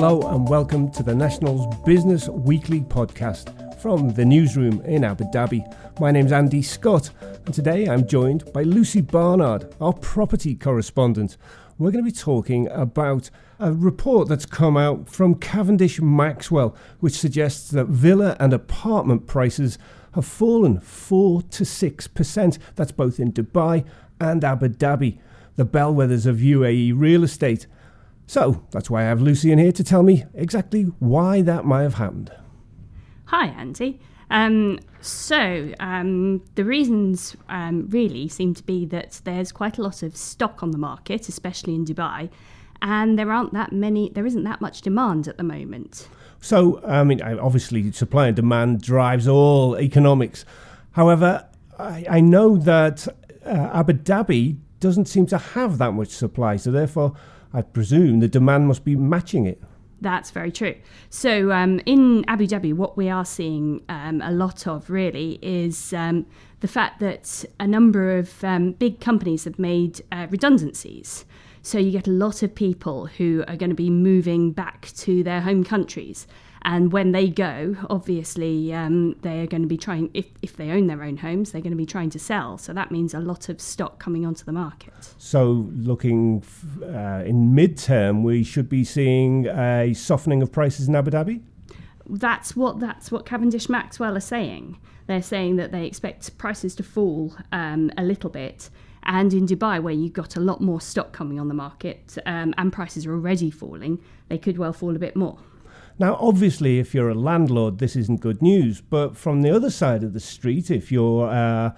Hello and welcome to the National's Business Weekly podcast from the newsroom in Abu Dhabi. My name's Andy Scott and today I'm joined by Lucy Barnard, our property correspondent. We're going to be talking about a report that's come out from Cavendish Maxwell, which suggests that villa and apartment prices have fallen 4 to 6%. That's both in Dubai and Abu Dhabi, the bellwethers of UAE real estate. So that's why I have Lucy in here to tell me exactly why that might have happened. Hi, Andy. Um, so, um, the reasons um, really seem to be that there's quite a lot of stock on the market, especially in Dubai, and there aren't that many, there isn't that much demand at the moment. So, I mean, obviously, supply and demand drives all economics. However, I, I know that uh, Abu Dhabi doesn't seem to have that much supply, so therefore, I presume the demand must be matching it. That's very true. So, um, in Abu Dhabi, what we are seeing um, a lot of really is um, the fact that a number of um, big companies have made uh, redundancies. So, you get a lot of people who are going to be moving back to their home countries. And when they go, obviously, um, they are going to be trying, if, if they own their own homes, they're going to be trying to sell. So that means a lot of stock coming onto the market. So, looking f- uh, in midterm, we should be seeing a softening of prices in Abu Dhabi? That's what, that's what Cavendish Maxwell are saying. They're saying that they expect prices to fall um, a little bit. And in Dubai, where you've got a lot more stock coming on the market um, and prices are already falling, they could well fall a bit more. Now, obviously, if you're a landlord, this isn't good news. But from the other side of the street, if you're uh,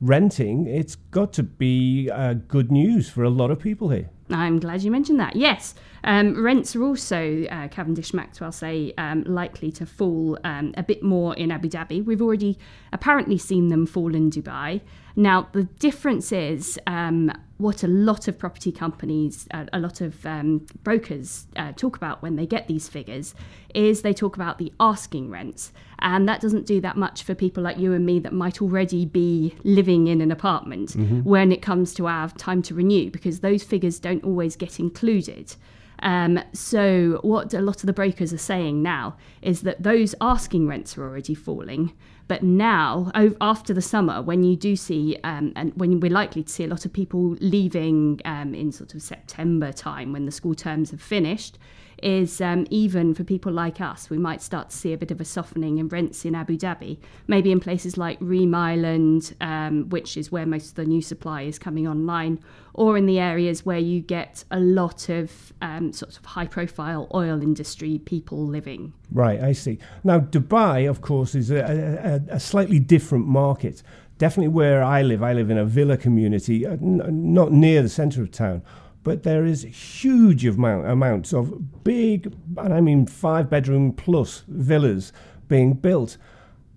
renting, it's got to be uh, good news for a lot of people here. I'm glad you mentioned that. Yes, um, rents are also, uh, Cavendish Maxwell say, um, likely to fall um, a bit more in Abu Dhabi. We've already apparently seen them fall in Dubai. Now, the difference is um, what a lot of property companies, uh, a lot of um, brokers uh, talk about when they get these figures is they talk about the asking rents. And that doesn't do that much for people like you and me that might already be living in an apartment mm-hmm. when it comes to our time to renew, because those figures don't always get included. Um, so, what a lot of the brokers are saying now is that those asking rents are already falling. But now, after the summer, when you do see, um, and when we're likely to see a lot of people leaving um, in sort of September time when the school terms have finished, is um, even for people like us, we might start to see a bit of a softening in rents in Abu Dhabi, maybe in places like Reem Island, um, which is where most of the new supply is coming online, or in the areas where you get a lot of um, sort of high profile oil industry people living. Right, I see. Now, Dubai, of course, is a, a, a slightly different market definitely where I live. I live in a villa community, uh, not near the centre of town but there is huge amount, amounts of big, and I mean five bedroom plus villas being built.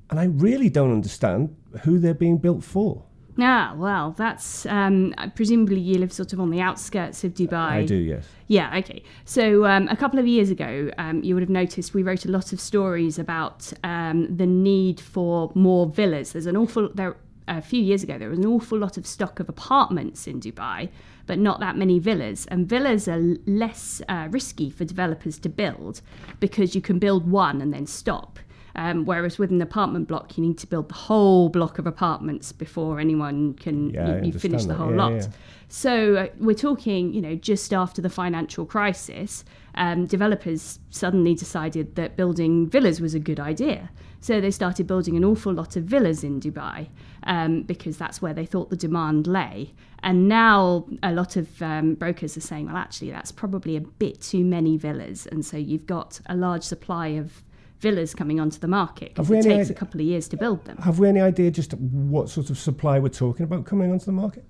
And I really don't understand who they're being built for. Ah, well, that's um, presumably you live sort of on the outskirts of Dubai. I do, yes. Yeah, okay. So um, a couple of years ago, um, you would have noticed we wrote a lot of stories about um, the need for more villas. There's an awful there a few years ago, there was an awful lot of stock of apartments in Dubai, but not that many villas. And villas are less uh, risky for developers to build because you can build one and then stop. Um, whereas with an apartment block, you need to build the whole block of apartments before anyone can yeah, you, you finish the whole yeah, lot. Yeah. So uh, we're talking, you know, just after the financial crisis, um, developers suddenly decided that building villas was a good idea. So they started building an awful lot of villas in Dubai um, because that's where they thought the demand lay. And now a lot of um, brokers are saying, well, actually, that's probably a bit too many villas. And so you've got a large supply of villas coming onto the market because it takes idea, a couple of years to build them. Have we any idea just what sort of supply we're talking about coming onto the market?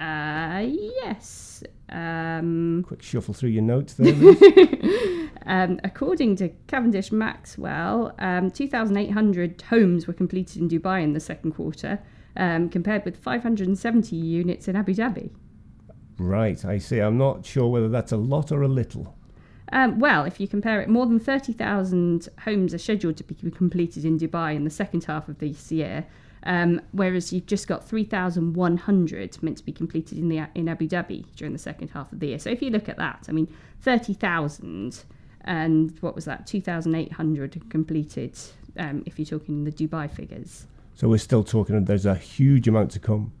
Uh, yes. Um, Quick shuffle through your notes there. um, according to Cavendish Maxwell, um, 2,800 homes were completed in Dubai in the second quarter, um, compared with 570 units in Abu Dhabi. Right, I see. I'm not sure whether that's a lot or a little. Um, well, if you compare it, more than 30,000 homes are scheduled to be completed in Dubai in the second half of this year, um, whereas you've just got 3,100 meant to be completed in the in Abu Dhabi during the second half of the year. So if you look at that, I mean, 30,000 and what was that? 2,800 completed. Um, if you're talking the Dubai figures. So we're still talking. There's a huge amount to come.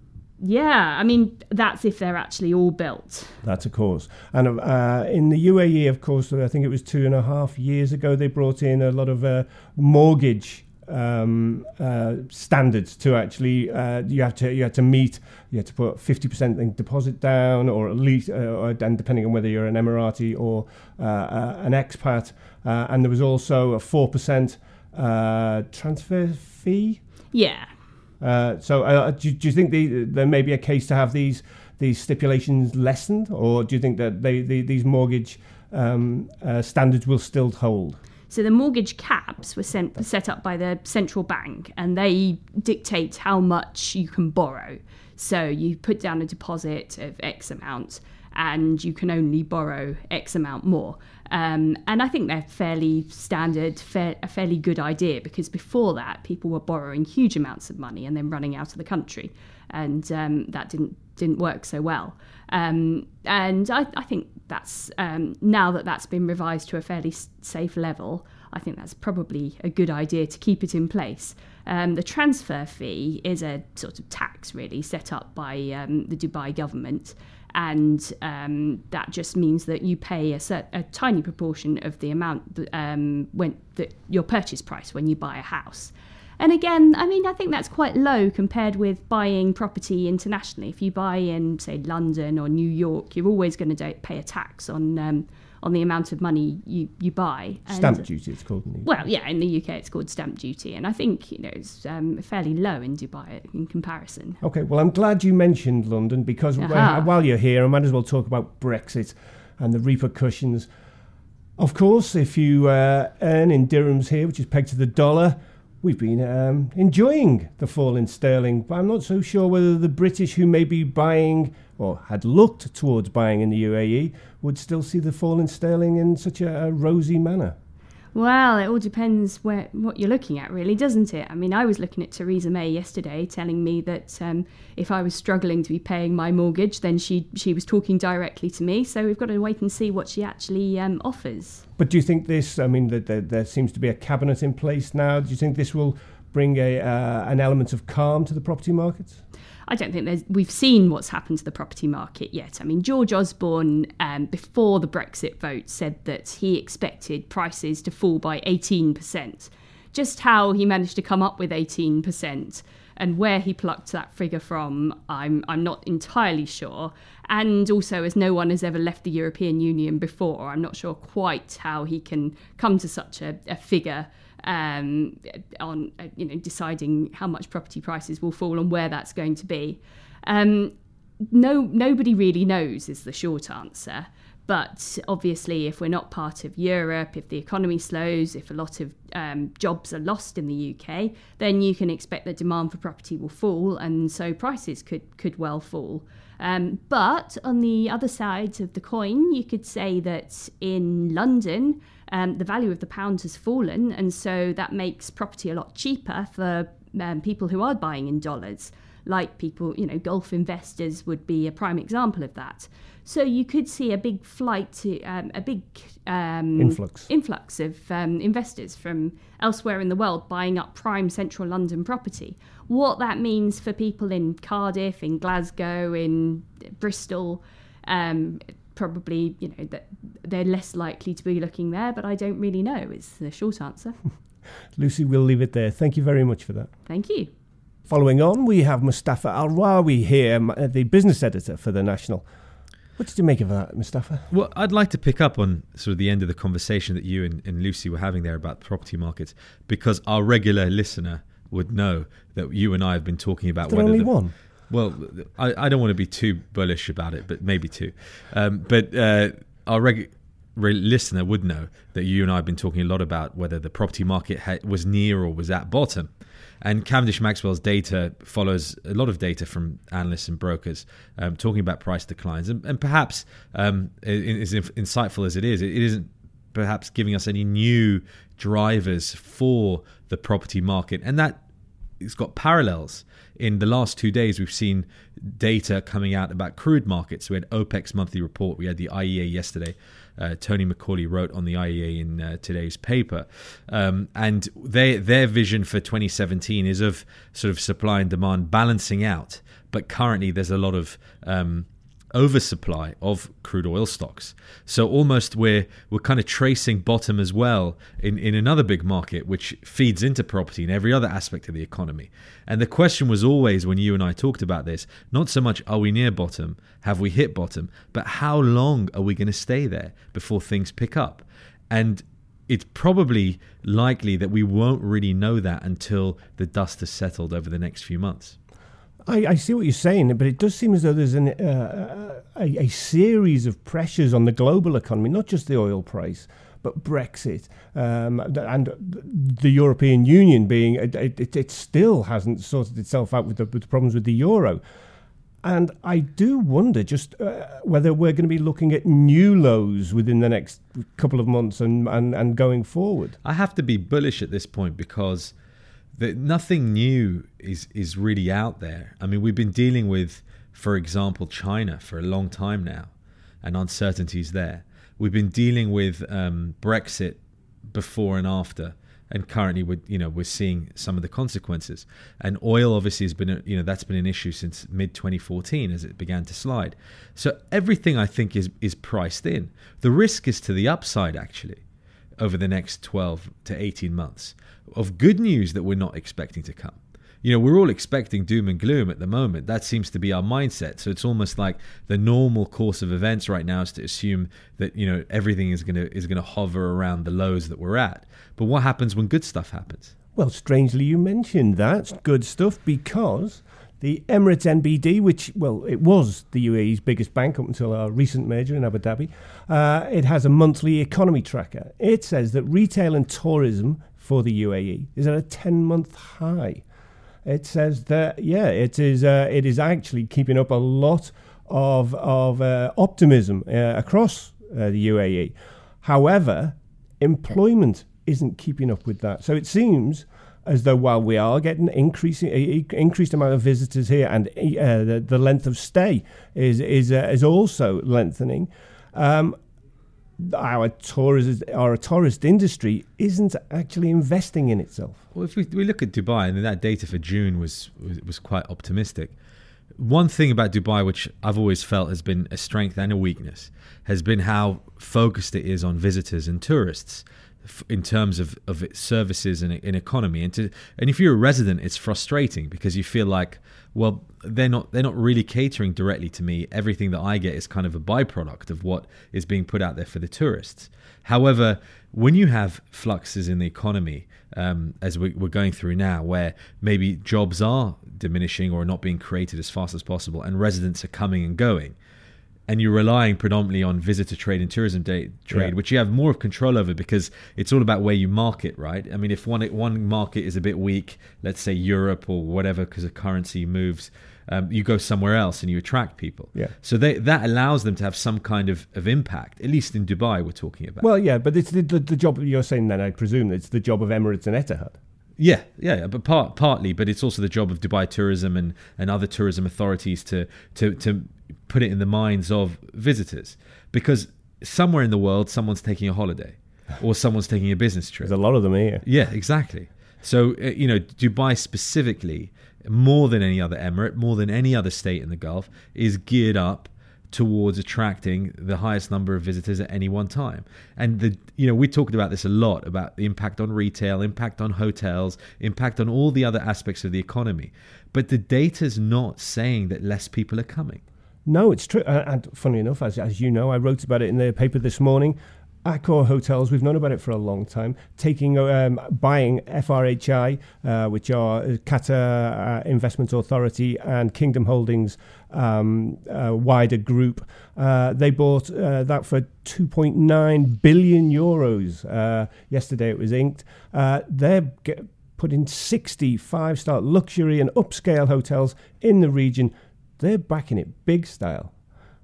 Yeah, I mean that's if they're actually all built. That's of course, and uh, in the UAE, of course, I think it was two and a half years ago they brought in a lot of uh, mortgage um, uh, standards to actually uh, you have to you have to meet you have to put fifty percent deposit down or at least uh, or, and depending on whether you're an Emirati or uh, uh, an expat uh, and there was also a four percent transfer fee. Yeah, uh, so, uh, do, do, you think the, there may be a case to have these these stipulations lessened, or do you think that they, the, these mortgage um, uh, standards will still hold? So the mortgage caps were sent, set up by the central bank, and they dictate how much you can borrow. So you put down a deposit of X amount, and you can only borrow X amount more. Um, and I think they're fairly standard, fair, a fairly good idea because before that, people were borrowing huge amounts of money and then running out of the country, and um, that didn't didn't work so well. Um, and I, I, think that's um, now that that's been revised to a fairly safe level. I think that's probably a good idea to keep it in place. Um, the transfer fee is a sort of tax, really, set up by um, the Dubai government and um, that just means that you pay a, cert- a tiny proportion of the amount that, um, when that your purchase price when you buy a house. And again, I mean, I think that's quite low compared with buying property internationally. If you buy in, say, London or New York, you're always going to pay a tax on um, on the amount of money you, you buy. And stamp duty, it's called. well, yeah, in the UK it's called stamp duty, and I think you know it's um, fairly low in Dubai in comparison. Okay, well, I'm glad you mentioned London because uh-huh. while you're here, I might as well talk about Brexit and the repercussions. Of course, if you uh, earn in dirhams here, which is pegged to the dollar, we've been um, enjoying the fall in sterling, but I'm not so sure whether the British who may be buying or had looked towards buying in the UAE would still see the fall in sterling in such a, a rosy manner. Well, it all depends where what you're looking at, really, doesn't it? I mean, I was looking at Theresa May yesterday, telling me that um, if I was struggling to be paying my mortgage, then she she was talking directly to me. So we've got to wait and see what she actually um, offers. But do you think this? I mean, there, there seems to be a cabinet in place now. Do you think this will bring a uh, an element of calm to the property markets? I don't think there's, we've seen what's happened to the property market yet. I mean, George Osborne, um, before the Brexit vote, said that he expected prices to fall by 18%. Just how he managed to come up with 18% and where he plucked that figure from, I'm, I'm not entirely sure. And also, as no one has ever left the European Union before, I'm not sure quite how he can come to such a, a figure um, on uh, you know deciding how much property prices will fall and where that's going to be. Um, no, nobody really knows is the short answer. But obviously, if we're not part of Europe, if the economy slows, if a lot of um, jobs are lost in the UK, then you can expect that demand for property will fall, and so prices could could well fall. Um, but on the other side of the coin, you could say that in London, um, the value of the pound has fallen, and so that makes property a lot cheaper for um, people who are buying in dollars. Like people, you know, Gulf investors would be a prime example of that. So you could see a big flight to um, a big um, influx influx of um, investors from elsewhere in the world buying up prime central London property. What that means for people in Cardiff, in Glasgow, in Bristol, um, probably you know that they're less likely to be looking there, but I don't really know. it's the short answer. Lucy, we'll leave it there. Thank you very much for that. Thank you. Following on, we have Mustafa Al-Rawi here, uh, the business editor for the National. What did you make of that, Mustafa? Well, I'd like to pick up on sort of the end of the conversation that you and, and Lucy were having there about the property markets, because our regular listener would know that you and I have been talking about whether only the, one. Well, I, I don't want to be too bullish about it, but maybe two. Um, but uh, our regular listener would know that you and I have been talking a lot about whether the property market ha- was near or was at bottom. And Cavendish Maxwell's data follows a lot of data from analysts and brokers um, talking about price declines. And, and perhaps, um, as insightful as it is, it isn't perhaps giving us any new drivers for the property market. And that it's got parallels. In the last two days, we've seen data coming out about crude markets. We had OPEC's monthly report. We had the IEA yesterday. Uh, Tony McAuley wrote on the IEA in uh, today's paper, um, and they, their vision for 2017 is of sort of supply and demand balancing out. But currently, there's a lot of um, oversupply of crude oil stocks. So almost we're we're kind of tracing bottom as well in, in another big market which feeds into property and every other aspect of the economy. And the question was always when you and I talked about this, not so much are we near bottom, have we hit bottom, but how long are we going to stay there before things pick up? And it's probably likely that we won't really know that until the dust has settled over the next few months. I, I, see what you're saying, but it does seem as though there's an, uh, a, a, series of pressures on the global economy, not just the oil price, but Brexit um, and the European Union being it, it, it, still hasn't sorted itself out with the, with the, problems with the euro. And I do wonder just uh, whether we're going to be looking at new lows within the next couple of months and, and, and going forward. I have to be bullish at this point because that nothing new is is really out there. I mean, we've been dealing with, for example, China for a long time now, and uncertainties there. We've been dealing with um, Brexit before and after, and currently we're you know we're seeing some of the consequences. And oil obviously has been you know that's been an issue since mid 2014 as it began to slide. So everything I think is is priced in. The risk is to the upside actually over the next 12 to 18 months of good news that we're not expecting to come. You know, we're all expecting doom and gloom at the moment. That seems to be our mindset. So it's almost like the normal course of events right now is to assume that, you know, everything is going to is going to hover around the lows that we're at. But what happens when good stuff happens? Well, strangely you mentioned that good stuff because the Emirates NBD, which, well, it was the UAE's biggest bank up until our recent merger in Abu Dhabi, uh, it has a monthly economy tracker. It says that retail and tourism for the UAE is at a 10 month high. It says that, yeah, it is, uh, it is actually keeping up a lot of, of uh, optimism uh, across uh, the UAE. However, employment isn't keeping up with that. So it seems as though while we are getting increasing increased amount of visitors here and uh, the, the length of stay is is uh, is also lengthening. Um, our tourist our tourist industry isn't actually investing in itself. Well, if we, we look at Dubai, and that data for June was, was was quite optimistic. One thing about Dubai, which I've always felt has been a strength and a weakness, has been how focused it is on visitors and tourists in terms of, of its services and economy. And to and if you're a resident it's frustrating because you feel like well they're not they're not really catering directly to me. Everything that I get is kind of a byproduct of what is being put out there for the tourists. However when you have fluxes in the economy um, as we, we're going through now where maybe jobs are diminishing or not being created as fast as possible and residents are coming and going and you're relying predominantly on visitor trade and tourism day, trade, yeah. which you have more of control over because it's all about where you market, right? I mean, if one one market is a bit weak, let's say Europe or whatever, because the currency moves, um, you go somewhere else and you attract people. Yeah. So they, that allows them to have some kind of, of impact, at least in Dubai, we're talking about. Well, yeah, but it's the, the, the job you're saying then, I presume, it's the job of Emirates and Etihad. Yeah, yeah, but part, partly, but it's also the job of Dubai Tourism and, and other tourism authorities to, to, to put it in the minds of visitors because somewhere in the world someone's taking a holiday or someone's taking a business trip. There's a lot of them here. Yeah, exactly. So uh, you know, Dubai specifically, more than any other emirate, more than any other state in the Gulf, is geared up towards attracting the highest number of visitors at any one time. And the you know, we talked about this a lot about the impact on retail, impact on hotels, impact on all the other aspects of the economy. But the data's not saying that less people are coming. No, it's true. Uh, and funny enough, as, as you know, I wrote about it in the paper this morning. Accor Hotels, we've known about it for a long time, taking um, buying FRHI, uh, which are Qatar uh, Investment Authority and Kingdom Holdings um, uh, wider group. Uh, they bought uh, that for 2.9 billion euros. Uh, yesterday it was inked. they're putting 60 five star luxury and upscale hotels in the region they're backing it big style.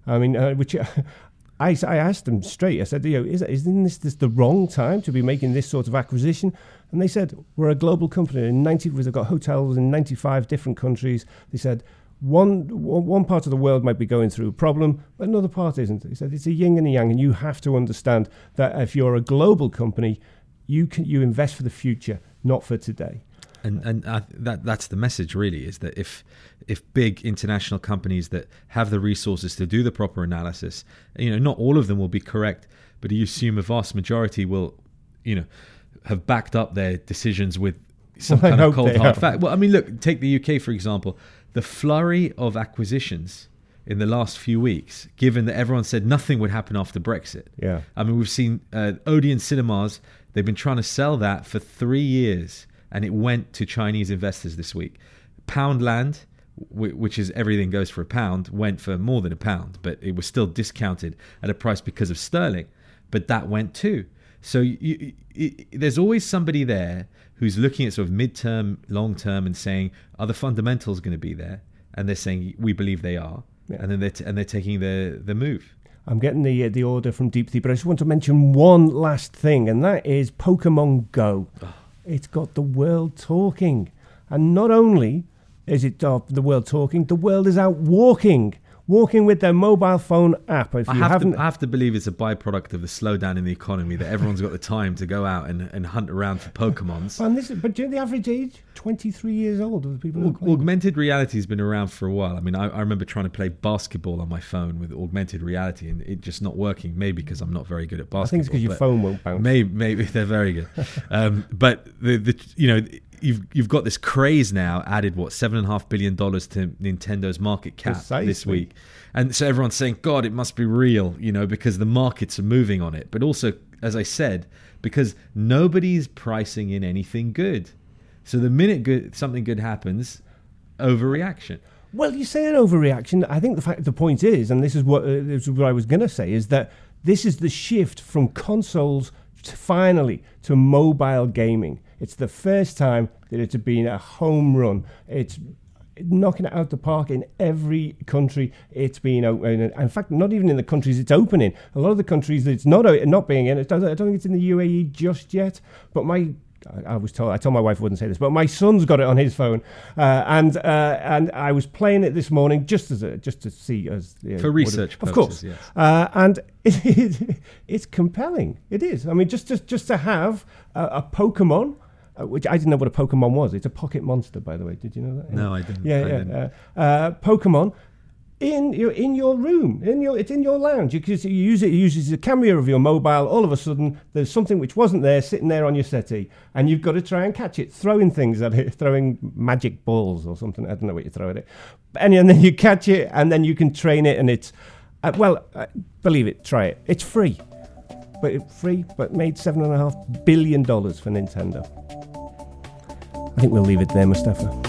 I mean, uh, which I, I asked them straight. I said, you know, is, isn't this, this the wrong time to be making this sort of acquisition? And they said, we're a global company. In 90, we've got hotels in 95 different countries. They said, one, one part of the world might be going through a problem, but another part isn't. He said, it's a yin and a yang, and you have to understand that if you're a global company, you, can, you invest for the future, not for today. And and I, that that's the message really is that if if big international companies that have the resources to do the proper analysis, you know, not all of them will be correct, but you assume a vast majority will, you know, have backed up their decisions with some Well, kind of cold hard fact. Well, I mean, look, take the UK for example. The flurry of acquisitions in the last few weeks, given that everyone said nothing would happen after Brexit. Yeah. I mean, we've seen uh, Odeon Cinemas. They've been trying to sell that for three years, and it went to Chinese investors this week. Poundland, wh- which is everything goes for a pound, went for more than a pound, but it was still discounted at a price because of sterling. But that went too. So you, you, it, there's always somebody there who's looking at sort of midterm, long term, and saying, are the fundamentals going to be there? And they're saying, we believe they are, Yeah. and then they're t- and they're taking the the move. I'm getting the uh, the order from Deep Sea, but I just want to mention one last thing, and that is Pokemon Go. It's got the world talking, and not only is it the world talking, the world is out walking, walking with their mobile phone app. If I you have, haven't, to, I have to believe it's a byproduct of the slowdown in the economy that everyone's got the time to go out and, and hunt around for Pokemons. and this is, but do you know the average age, 23 years old of the people Aug- augmented reality has been around for a while. I mean, I, I remember trying to play basketball on my phone with augmented reality and it just not working. Maybe because I'm not very good at basketball. I think it's because your phone won't bounce. Maybe, maybe they're very good. um, but the, the you know you've you've got this craze now added what seven and a half billion dollars to Nintendo's market cap this week, and so everyone's saying, God, it must be real, you know, because the markets are moving on it. But also, as I said, because nobody's pricing in anything good. So the minute good something good happens, overreaction. Well, you say an overreaction. I think the fact, the point is, and this is what uh, this is what I was going to say, is that this is the shift from consoles to finally to mobile gaming. It's the first time that it's been a home run. It's knocking it out the park in every country it's been open. In fact, not even in the countries it's opening. A lot of the countries that it's not not being in. I don't think it's in the UAE just yet. But my I, was told I told my wife I wouldn't say this, but my son's got it on his phone, uh, and uh, and I was playing it this morning just as a just to see as uh, For what research of purposes, course, yes. uh, and it, it, it's compelling. It is. I mean, just just just to have a, a Pokemon. Uh, which I didn't know what a Pokemon was. It's a pocket monster, by the way. Did you know that? No, I didn't. Yeah, I yeah. didn't. Uh, uh, Pokemon in your in your room, in your it's in your lounge. You, you use it. It uses the camera of your mobile. All of a sudden, there's something which wasn't there sitting there on your settee, and you've got to try and catch it, throwing things at it, throwing magic balls or something. I don't know what you throw at it, and, and then you catch it, and then you can train it, and it's uh, well, uh, believe it, try it. It's free, but it, free, but made seven and a half billion dollars for Nintendo. I think we'll leave it there, Mustafa.